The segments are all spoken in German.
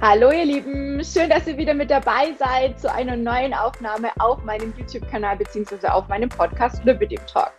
Hallo ihr Lieben, schön, dass ihr wieder mit dabei seid zu einer neuen Aufnahme auf meinem YouTube-Kanal bzw. auf meinem Podcast Lübbedim Talk.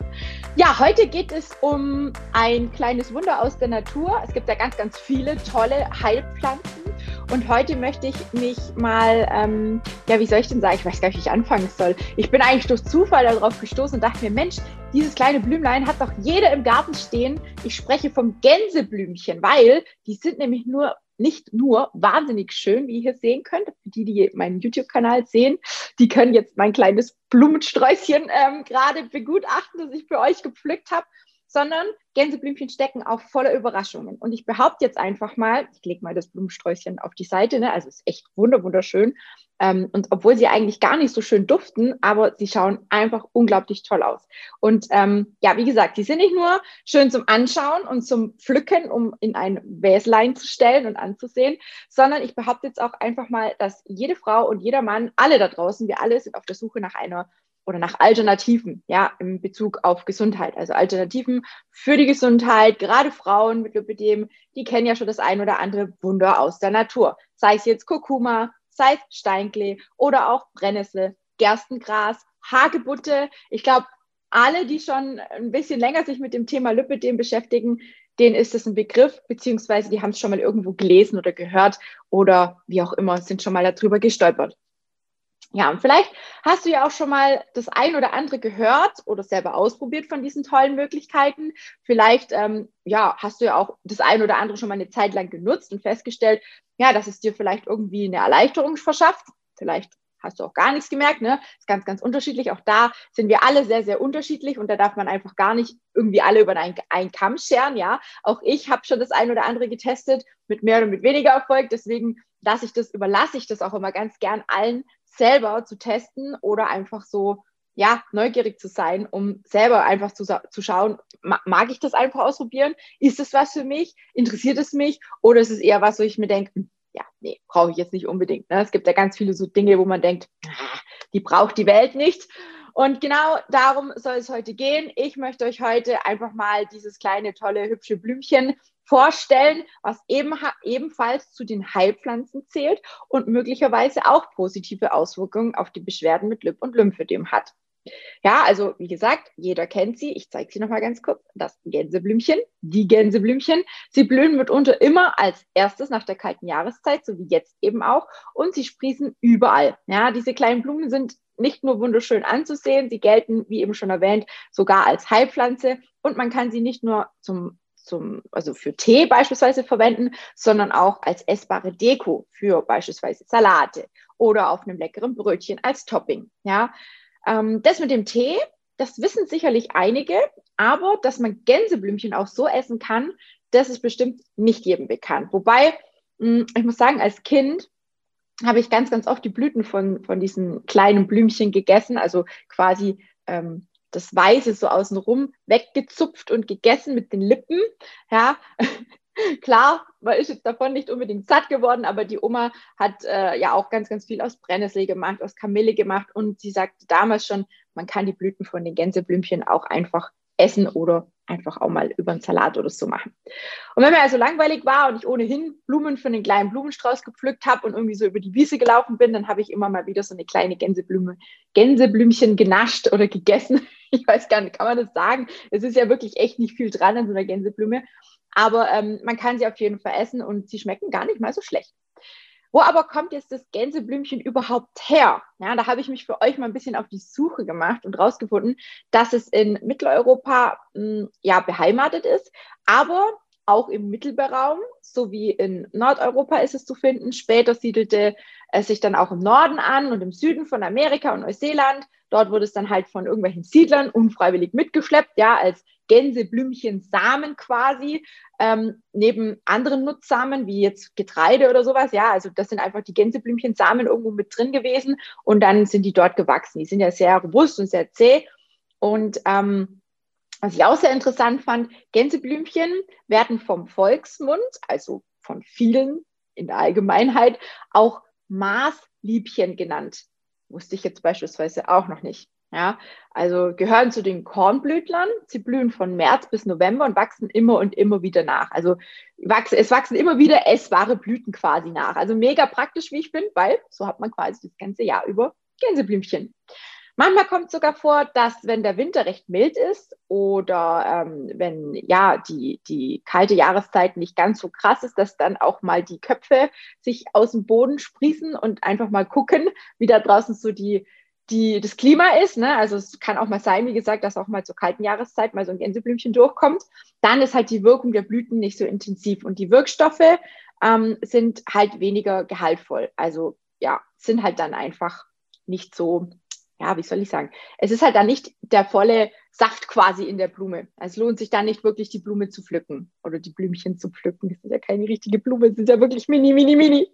Ja, heute geht es um ein kleines Wunder aus der Natur. Es gibt ja ganz, ganz viele tolle Heilpflanzen und heute möchte ich mich mal, ähm, ja, wie soll ich denn sagen, ich weiß gar nicht, wie ich anfangen soll. Ich bin eigentlich durch Zufall darauf gestoßen und dachte mir, Mensch, dieses kleine Blümlein hat doch jeder im Garten stehen. Ich spreche vom Gänseblümchen, weil die sind nämlich nur nicht nur wahnsinnig schön, wie ihr hier sehen könnt. Die, die meinen YouTube-Kanal sehen, die können jetzt mein kleines Blumensträußchen ähm, gerade begutachten, das ich für euch gepflückt habe, sondern Gänseblümchen stecken auch voller Überraschungen. Und ich behaupte jetzt einfach mal, ich lege mal das Blumensträußchen auf die Seite, ne? also ist echt wunderschön. Ähm, und obwohl sie eigentlich gar nicht so schön duften, aber sie schauen einfach unglaublich toll aus. Und ähm, ja, wie gesagt, die sind nicht nur schön zum Anschauen und zum Pflücken, um in ein Wäslein zu stellen und anzusehen, sondern ich behaupte jetzt auch einfach mal, dass jede Frau und jeder Mann, alle da draußen, wir alle sind auf der Suche nach einer oder nach Alternativen, ja, im Bezug auf Gesundheit. Also Alternativen für die Gesundheit, gerade Frauen mit Lipidem, die kennen ja schon das ein oder andere Wunder aus der Natur. Sei es jetzt Kurkuma, sei es Steinklee oder auch Brennnessel, Gerstengras, Hagebutte. Ich glaube, alle, die schon ein bisschen länger sich mit dem Thema Lipidem beschäftigen, denen ist das ein Begriff, beziehungsweise die haben es schon mal irgendwo gelesen oder gehört oder wie auch immer, sind schon mal darüber gestolpert. Ja, und vielleicht hast du ja auch schon mal das ein oder andere gehört oder selber ausprobiert von diesen tollen Möglichkeiten. Vielleicht, ähm, ja, hast du ja auch das ein oder andere schon mal eine Zeit lang genutzt und festgestellt, ja, dass es dir vielleicht irgendwie eine Erleichterung verschafft. Vielleicht hast du auch gar nichts gemerkt, ne? Ist ganz, ganz unterschiedlich. Auch da sind wir alle sehr, sehr unterschiedlich und da darf man einfach gar nicht irgendwie alle über einen, einen Kamm scheren, ja. Auch ich habe schon das ein oder andere getestet, mit mehr oder mit weniger Erfolg. Deswegen lasse ich das, überlasse ich das auch immer ganz gern allen, selber zu testen oder einfach so, ja, neugierig zu sein, um selber einfach zu, zu schauen, mag ich das einfach ausprobieren? Ist es was für mich? Interessiert es mich? Oder ist es eher was, wo ich mir denke, hm, ja, nee, brauche ich jetzt nicht unbedingt. Ne? Es gibt ja ganz viele so Dinge, wo man denkt, die braucht die Welt nicht. Und genau darum soll es heute gehen. Ich möchte euch heute einfach mal dieses kleine, tolle, hübsche Blümchen vorstellen, was eben, ebenfalls zu den Heilpflanzen zählt und möglicherweise auch positive Auswirkungen auf die Beschwerden mit Lip- und Lymphödem hat. Ja, also wie gesagt, jeder kennt sie. Ich zeige sie nochmal ganz kurz. Das Gänseblümchen, die Gänseblümchen. Sie blühen mitunter immer als erstes nach der kalten Jahreszeit, so wie jetzt eben auch. Und sie sprießen überall. Ja, diese kleinen Blumen sind nicht nur wunderschön anzusehen, sie gelten, wie eben schon erwähnt, sogar als Heilpflanze. Und man kann sie nicht nur zum zum, also für Tee beispielsweise verwenden, sondern auch als essbare Deko für beispielsweise Salate oder auf einem leckeren Brötchen als Topping. Ja, ähm, das mit dem Tee, das wissen sicherlich einige, aber dass man Gänseblümchen auch so essen kann, das ist bestimmt nicht jedem bekannt. Wobei, hm, ich muss sagen, als Kind habe ich ganz, ganz oft die Blüten von, von diesen kleinen Blümchen gegessen, also quasi ähm, das Weiße so außenrum weggezupft und gegessen mit den Lippen. Ja, klar, man ist jetzt davon nicht unbedingt satt geworden, aber die Oma hat äh, ja auch ganz, ganz viel aus Brennnessel gemacht, aus Kamille gemacht und sie sagte damals schon, man kann die Blüten von den Gänseblümchen auch einfach essen oder einfach auch mal über einen Salat oder so machen. Und wenn mir also langweilig war und ich ohnehin Blumen für einen kleinen Blumenstrauß gepflückt habe und irgendwie so über die Wiese gelaufen bin, dann habe ich immer mal wieder so eine kleine Gänseblume, Gänseblümchen genascht oder gegessen. Ich weiß gar nicht, kann man das sagen? Es ist ja wirklich echt nicht viel dran an so einer Gänseblume. Aber ähm, man kann sie auf jeden Fall essen und sie schmecken gar nicht mal so schlecht. Wo aber kommt jetzt das Gänseblümchen überhaupt her? Ja, da habe ich mich für euch mal ein bisschen auf die Suche gemacht und rausgefunden, dass es in Mitteleuropa mh, hm, ja beheimatet ist, aber auch im Mittelmeerraum sowie in Nordeuropa ist es zu finden. Später siedelte es sich dann auch im Norden an und im Süden von Amerika und Neuseeland. Dort wurde es dann halt von irgendwelchen Siedlern unfreiwillig mitgeschleppt, ja, als Gänseblümchen-Samen quasi, ähm, neben anderen Nutzsamen, wie jetzt Getreide oder sowas. Ja, also das sind einfach die Gänseblümchen-Samen irgendwo mit drin gewesen und dann sind die dort gewachsen. Die sind ja sehr robust und sehr zäh. Und ähm, was ich auch sehr interessant fand, Gänseblümchen werden vom Volksmund, also von vielen in der Allgemeinheit, auch Maßliebchen genannt. Wusste ich jetzt beispielsweise auch noch nicht. Ja, also gehören zu den Kornblütlern. Sie blühen von März bis November und wachsen immer und immer wieder nach. Also es wachsen immer wieder essbare Blüten quasi nach. Also mega praktisch, wie ich bin, weil so hat man quasi das ganze Jahr über Gänseblümchen. Manchmal kommt es sogar vor, dass wenn der Winter recht mild ist oder ähm, wenn ja die, die kalte Jahreszeit nicht ganz so krass ist, dass dann auch mal die Köpfe sich aus dem Boden sprießen und einfach mal gucken, wie da draußen so die, die, das Klima ist. Ne? Also es kann auch mal sein, wie gesagt, dass auch mal zur kalten Jahreszeit mal so ein Gänseblümchen durchkommt. Dann ist halt die Wirkung der Blüten nicht so intensiv und die Wirkstoffe ähm, sind halt weniger gehaltvoll. Also ja, sind halt dann einfach nicht so ja, wie soll ich sagen? Es ist halt dann nicht der volle Saft quasi in der Blume. Es lohnt sich dann nicht wirklich, die Blume zu pflücken oder die Blümchen zu pflücken. Das ist ja keine richtige Blume, es ist ja wirklich mini, mini, mini.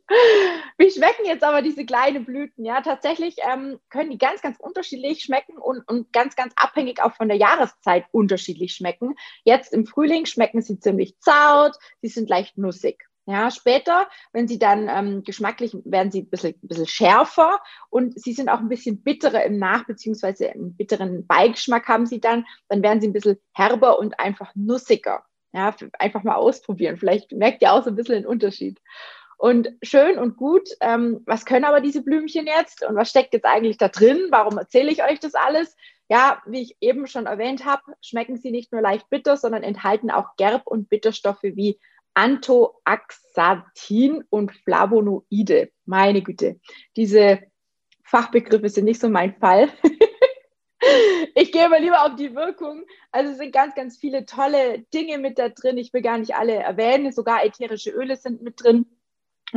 Wie schmecken jetzt aber diese kleinen Blüten? Ja, tatsächlich ähm, können die ganz, ganz unterschiedlich schmecken und, und ganz, ganz abhängig auch von der Jahreszeit unterschiedlich schmecken. Jetzt im Frühling schmecken sie ziemlich zart, sie sind leicht nussig. Ja, später, wenn sie dann ähm, geschmacklich werden sie ein bisschen, ein bisschen schärfer und sie sind auch ein bisschen bitterer im Nach- beziehungsweise einen bitteren Beigeschmack haben sie dann, dann werden sie ein bisschen herber und einfach nussiger. Ja, einfach mal ausprobieren. Vielleicht merkt ihr auch so ein bisschen den Unterschied. Und schön und gut, ähm, was können aber diese Blümchen jetzt und was steckt jetzt eigentlich da drin? Warum erzähle ich euch das alles? Ja, wie ich eben schon erwähnt habe, schmecken sie nicht nur leicht bitter, sondern enthalten auch Gerb- und Bitterstoffe wie Antoaxathin und Flavonoide. Meine Güte, diese Fachbegriffe sind nicht so mein Fall. ich gehe mal lieber auf die Wirkung. Also es sind ganz, ganz viele tolle Dinge mit da drin. Ich will gar nicht alle erwähnen. Sogar ätherische Öle sind mit drin.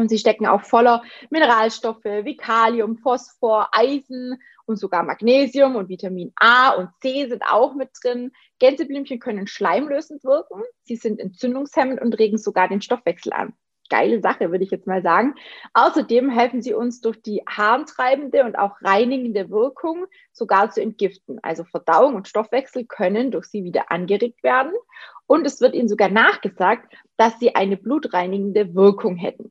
Und sie stecken auch voller Mineralstoffe wie Kalium, Phosphor, Eisen und sogar Magnesium und Vitamin A und C sind auch mit drin. Gänseblümchen können schleimlösend wirken. Sie sind entzündungshemmend und regen sogar den Stoffwechsel an. Geile Sache, würde ich jetzt mal sagen. Außerdem helfen sie uns durch die harntreibende und auch reinigende Wirkung sogar zu entgiften. Also Verdauung und Stoffwechsel können durch sie wieder angeregt werden. Und es wird ihnen sogar nachgesagt, dass sie eine blutreinigende Wirkung hätten.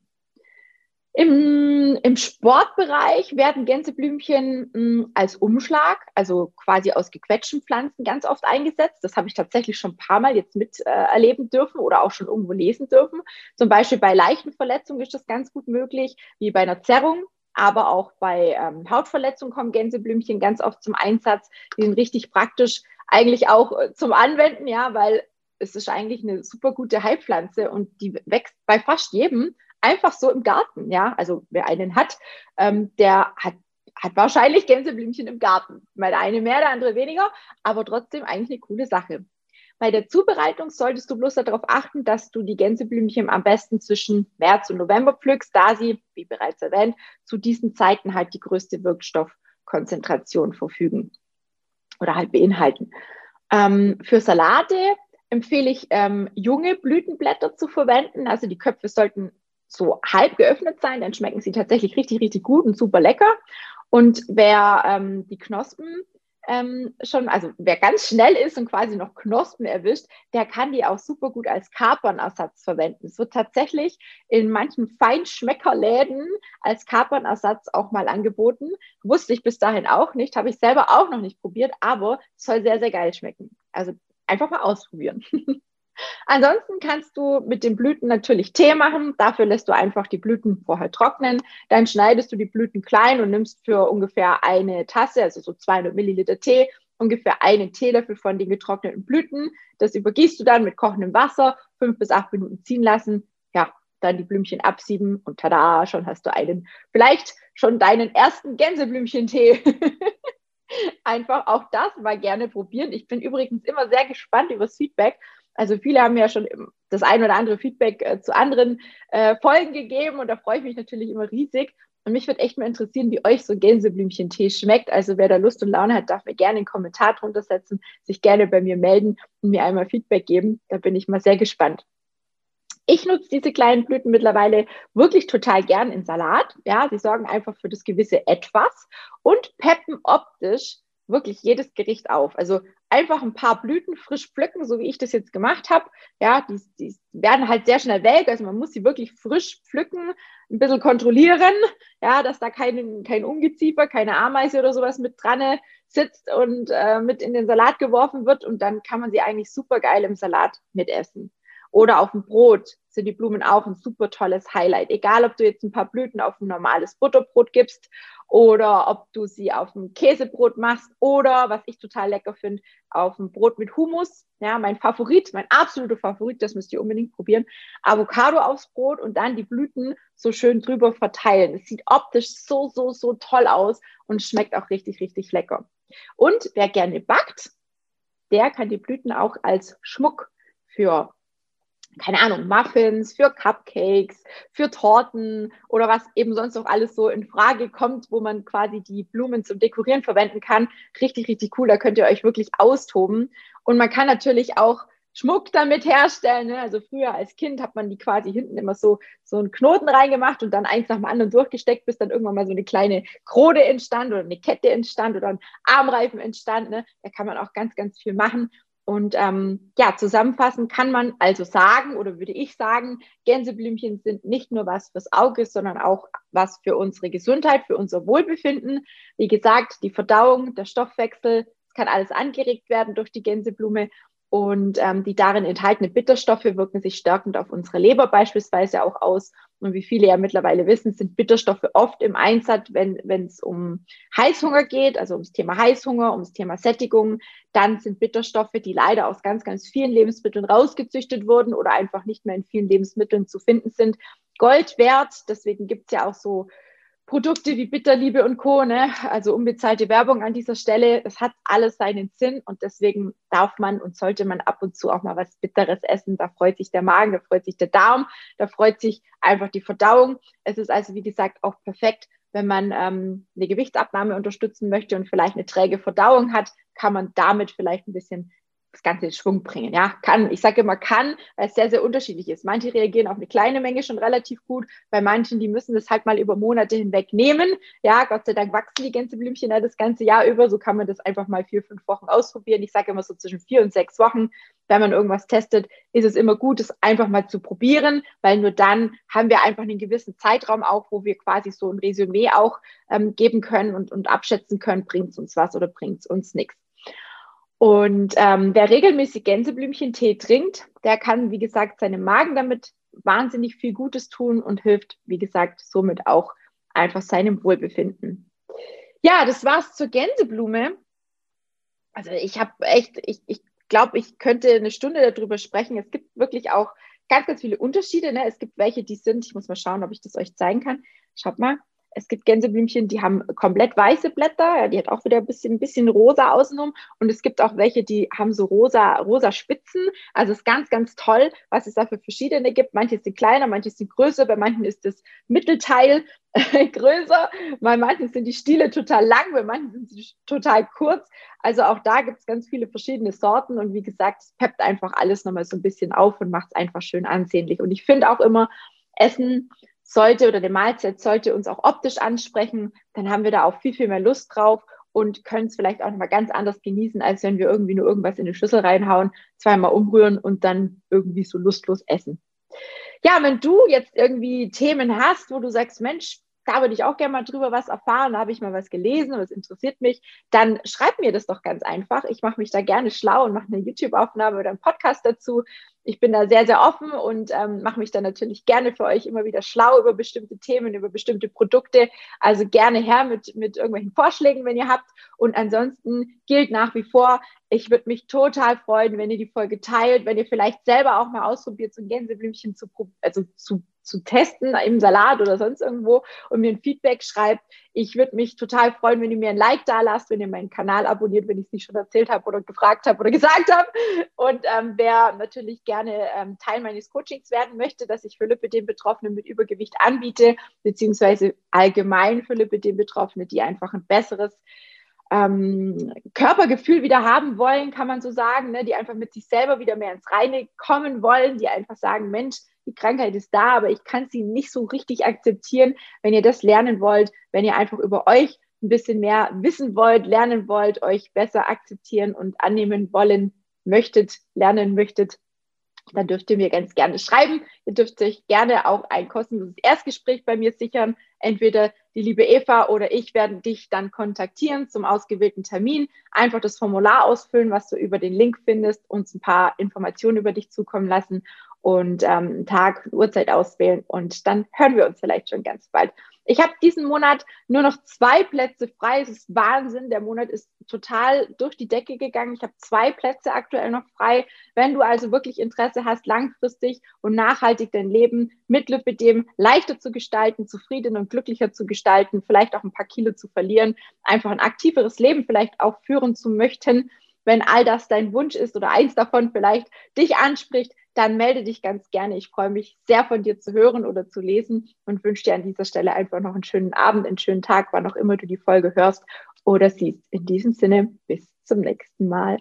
Im, Im Sportbereich werden Gänseblümchen mh, hm, als Umschlag, also quasi aus gequetschten Pflanzen, ganz oft eingesetzt. Das habe ich tatsächlich schon ein paar Mal jetzt miterleben äh, dürfen oder auch schon irgendwo lesen dürfen. Zum Beispiel bei leichten Verletzungen ist das ganz gut möglich, wie bei einer Zerrung. Aber auch bei ähm, Hautverletzungen kommen Gänseblümchen ganz oft zum Einsatz. Die sind richtig praktisch, eigentlich auch äh, zum Anwenden, ja, weil es ist eigentlich eine super gute Heilpflanze und die wächst bei fast jedem einfach so im Garten, ja. Also wer einen hat, ähm, der hat, hat wahrscheinlich Gänseblümchen im Garten. Mal der eine mehr, der andere weniger, aber trotzdem eigentlich eine coole Sache. Bei der Zubereitung solltest du bloß darauf achten, dass du die Gänseblümchen am besten zwischen März und November pflückst, da sie, wie bereits erwähnt, zu diesen Zeiten halt die größte Wirkstoffkonzentration verfügen oder halt beinhalten. Ähm, für Salate empfehle ich, ähm, junge Blütenblätter zu verwenden. Also die Köpfe sollten so halb geöffnet sein, dann schmecken sie tatsächlich richtig, richtig gut und super lecker. Und wer ähm, die Knospen ähm, schon, also wer ganz schnell ist und quasi noch Knospen erwischt, der kann die auch super gut als Kapernersatz verwenden. Es wird tatsächlich in manchen Feinschmeckerläden als Kapernersatz auch mal angeboten. Wusste ich bis dahin auch nicht, habe ich selber auch noch nicht probiert, aber soll sehr, sehr geil schmecken. Also einfach mal ausprobieren. Ansonsten kannst du mit den Blüten natürlich Tee machen. Dafür lässt du einfach die Blüten vorher trocknen. Dann schneidest du die Blüten klein und nimmst für ungefähr eine Tasse, also so 200 Milliliter Tee, ungefähr einen Teelöffel von den getrockneten Blüten. Das übergießt du dann mit kochendem Wasser, fünf bis acht Minuten ziehen lassen. Ja, dann die Blümchen absieben und tada, schon hast du einen, vielleicht schon deinen ersten Gänseblümchentee. Einfach auch das mal gerne probieren. Ich bin übrigens immer sehr gespannt über das Feedback, also viele haben ja schon das ein oder andere Feedback äh, zu anderen äh, Folgen gegeben und da freue ich mich natürlich immer riesig. Und mich würde echt mal interessieren, wie euch so Gänseblümchen-Tee schmeckt. Also wer da Lust und Laune hat, darf mir gerne einen Kommentar drunter setzen, sich gerne bei mir melden und mir einmal Feedback geben. Da bin ich mal sehr gespannt. Ich nutze diese kleinen Blüten mittlerweile wirklich total gern in Salat. Ja, sie sorgen einfach für das gewisse Etwas und peppen optisch wirklich jedes Gericht auf. Also einfach ein paar Blüten frisch pflücken, so wie ich das jetzt gemacht habe. Ja, die, die werden halt sehr schnell welk, also man muss sie wirklich frisch pflücken, ein bisschen kontrollieren, ja, dass da kein, kein Ungeziefer, keine Ameise oder sowas mit dran sitzt und äh, mit in den Salat geworfen wird und dann kann man sie eigentlich super geil im Salat mitessen. Oder auf dem Brot sind die Blumen auch ein super tolles Highlight. Egal, ob du jetzt ein paar Blüten auf ein normales Butterbrot gibst oder ob du sie auf ein Käsebrot machst oder, was ich total lecker finde, auf ein Brot mit Hummus. Ja, mein Favorit, mein absoluter Favorit, das müsst ihr unbedingt probieren. Avocado aufs Brot und dann die Blüten so schön drüber verteilen. Es sieht optisch so, so, so toll aus und schmeckt auch richtig, richtig lecker. Und wer gerne backt, der kann die Blüten auch als Schmuck für keine Ahnung, Muffins, für Cupcakes, für Torten oder was eben sonst noch alles so in Frage kommt, wo man quasi die Blumen zum Dekorieren verwenden kann. Richtig, richtig cool. Da könnt ihr euch wirklich austoben. Und man kann natürlich auch Schmuck damit herstellen. Ne? Also früher als Kind hat man die quasi hinten immer so, so einen Knoten reingemacht und dann eins nach dem anderen durchgesteckt, bis dann irgendwann mal so eine kleine Krone entstand oder eine Kette entstand oder ein Armreifen entstand. Ne? Da kann man auch ganz, ganz viel machen. Und ähm, ja, zusammenfassend kann man also sagen oder würde ich sagen, Gänseblümchen sind nicht nur was fürs Auge, sondern auch was für unsere Gesundheit, für unser Wohlbefinden. Wie gesagt, die Verdauung, der Stoffwechsel, kann alles angeregt werden durch die Gänseblume und ähm, die darin enthaltenen Bitterstoffe wirken sich stärkend auf unsere Leber beispielsweise auch aus. Und wie viele ja mittlerweile wissen, sind Bitterstoffe oft im Einsatz, wenn es um Heißhunger geht, also ums Thema Heißhunger, ums Thema Sättigung. Dann sind Bitterstoffe, die leider aus ganz, ganz vielen Lebensmitteln rausgezüchtet wurden oder einfach nicht mehr in vielen Lebensmitteln zu finden sind, Gold wert. Deswegen gibt es ja auch so Produkte wie Bitterliebe und Co., ne? also unbezahlte Werbung an dieser Stelle, es hat alles seinen Sinn und deswegen darf man und sollte man ab und zu auch mal was Bitteres essen. Da freut sich der Magen, da freut sich der Darm, da freut sich einfach die Verdauung. Es ist also, wie gesagt, auch perfekt, wenn man ähm, eine Gewichtsabnahme unterstützen möchte und vielleicht eine träge Verdauung hat, kann man damit vielleicht ein bisschen das Ganze in Schwung bringen. Ja, kann, ich sage immer kann, weil es sehr, sehr unterschiedlich ist. Manche reagieren auf eine kleine Menge schon relativ gut, bei manchen, die müssen das halt mal über Monate hinweg nehmen. Ja, Gott sei Dank wachsen die Gänseblümchen ja das ganze Jahr über, so kann man das einfach mal vier, fünf Wochen ausprobieren. Ich sage immer so zwischen vier und sechs Wochen, wenn man irgendwas testet, ist es immer gut, es einfach mal zu probieren, weil nur dann haben wir einfach einen gewissen Zeitraum auch, wo wir quasi so ein Resümee auch ähm, geben können und, und abschätzen können, bringt es uns was oder bringt es uns nichts. Und ähm, wer regelmäßig Gänseblümchentee trinkt, der kann, wie gesagt, seinem Magen damit wahnsinnig viel Gutes tun und hilft, wie gesagt, somit auch einfach seinem Wohlbefinden. Ja, das war's zur Gänseblume. Also ich habe echt, ich, ich glaube, ich könnte eine Stunde darüber sprechen. Es gibt wirklich auch ganz, ganz viele Unterschiede. Ne? Es gibt welche, die sind, ich muss mal schauen, ob ich das euch zeigen kann. Schaut mal, es gibt Gänseblümchen, die haben komplett weiße Blätter, ja, die hat auch wieder ein bisschen, ein bisschen rosa außenrum. Und es gibt auch welche, die haben so rosa, rosa Spitzen. Also es ist ganz, ganz toll, was es da für verschiedene gibt. Manche sind kleiner, manche sind größer, bei manchen ist das Mittelteil größer, bei manchen sind die Stiele total lang, bei manchen sind sie total kurz. Also auch da gibt es ganz viele verschiedene Sorten. Und wie gesagt, es peppt einfach alles nochmal so ein bisschen auf und macht es einfach schön ansehnlich. Und ich finde auch immer, Essen sollte oder die Mahlzeit sollte uns auch optisch ansprechen, dann haben wir da auch viel, viel mehr Lust drauf und können es vielleicht auch nochmal ganz anders genießen, als wenn wir irgendwie nur irgendwas in die Schüssel reinhauen, zweimal umrühren und dann irgendwie so lustlos essen. Ja, wenn du jetzt irgendwie Themen hast, wo du sagst, Mensch, da würde ich auch gerne mal drüber was erfahren, da habe ich mal was gelesen und es interessiert mich, dann schreib mir das doch ganz einfach. Ich mache mich da gerne schlau und mache eine YouTube-Aufnahme oder einen Podcast dazu. Ich bin da sehr, sehr offen und ähm, mache mich da natürlich gerne für euch immer wieder schlau über bestimmte Themen, über bestimmte Produkte. Also gerne her mit, mit irgendwelchen Vorschlägen, wenn ihr habt. Und ansonsten gilt nach wie vor, ich würde mich total freuen, wenn ihr die Folge teilt, wenn ihr vielleicht selber auch mal ausprobiert, so ein Gänseblümchen zu, also zu zu testen im Salat oder sonst irgendwo und mir ein Feedback schreibt. Ich würde mich total freuen, wenn ihr mir ein Like da lasst, wenn ihr meinen Kanal abonniert, wenn ich es nicht schon erzählt habe oder gefragt habe oder gesagt habe. Und ähm, wer natürlich gerne ähm, Teil meines Coachings werden möchte, dass ich für Lipidem-Betroffene mit Übergewicht anbiete, beziehungsweise allgemein für Lipidem-Betroffene, die einfach ein besseres ähm, Körpergefühl wieder haben wollen, kann man so sagen, ne? die einfach mit sich selber wieder mehr ins Reine kommen wollen, die einfach sagen, Mensch, die Krankheit ist da, aber ich kann sie nicht so richtig akzeptieren. Wenn ihr das lernen wollt, wenn ihr einfach über euch ein bisschen mehr wissen wollt, lernen wollt, euch besser akzeptieren und annehmen wollen möchtet, lernen möchtet, dann dürft ihr mir ganz gerne schreiben. Ihr dürft euch gerne auch ein kostenloses Erstgespräch bei mir sichern. Entweder die liebe Eva oder ich werden dich dann kontaktieren zum ausgewählten Termin. Einfach das Formular ausfüllen, was du über den Link findest, uns ein paar Informationen über dich zukommen lassen und ähm, Tag, Uhrzeit auswählen und dann hören wir uns vielleicht schon ganz bald. Ich habe diesen Monat nur noch zwei Plätze frei. Es ist Wahnsinn. Der Monat ist total durch die Decke gegangen. Ich habe zwei Plätze aktuell noch frei. Wenn du also wirklich Interesse hast, langfristig und nachhaltig dein Leben mit Lipidem leichter zu gestalten, zufriedener und glücklicher zu gestalten, vielleicht auch ein paar Kilo zu verlieren, einfach ein aktiveres Leben vielleicht auch führen zu möchten, wenn all das dein Wunsch ist oder eins davon vielleicht dich anspricht, dann melde dich ganz gerne. Ich freue mich sehr von dir zu hören oder zu lesen und wünsche dir an dieser Stelle einfach noch einen schönen Abend, einen schönen Tag, wann auch immer du die Folge hörst oder siehst. In diesem Sinne, bis zum nächsten Mal.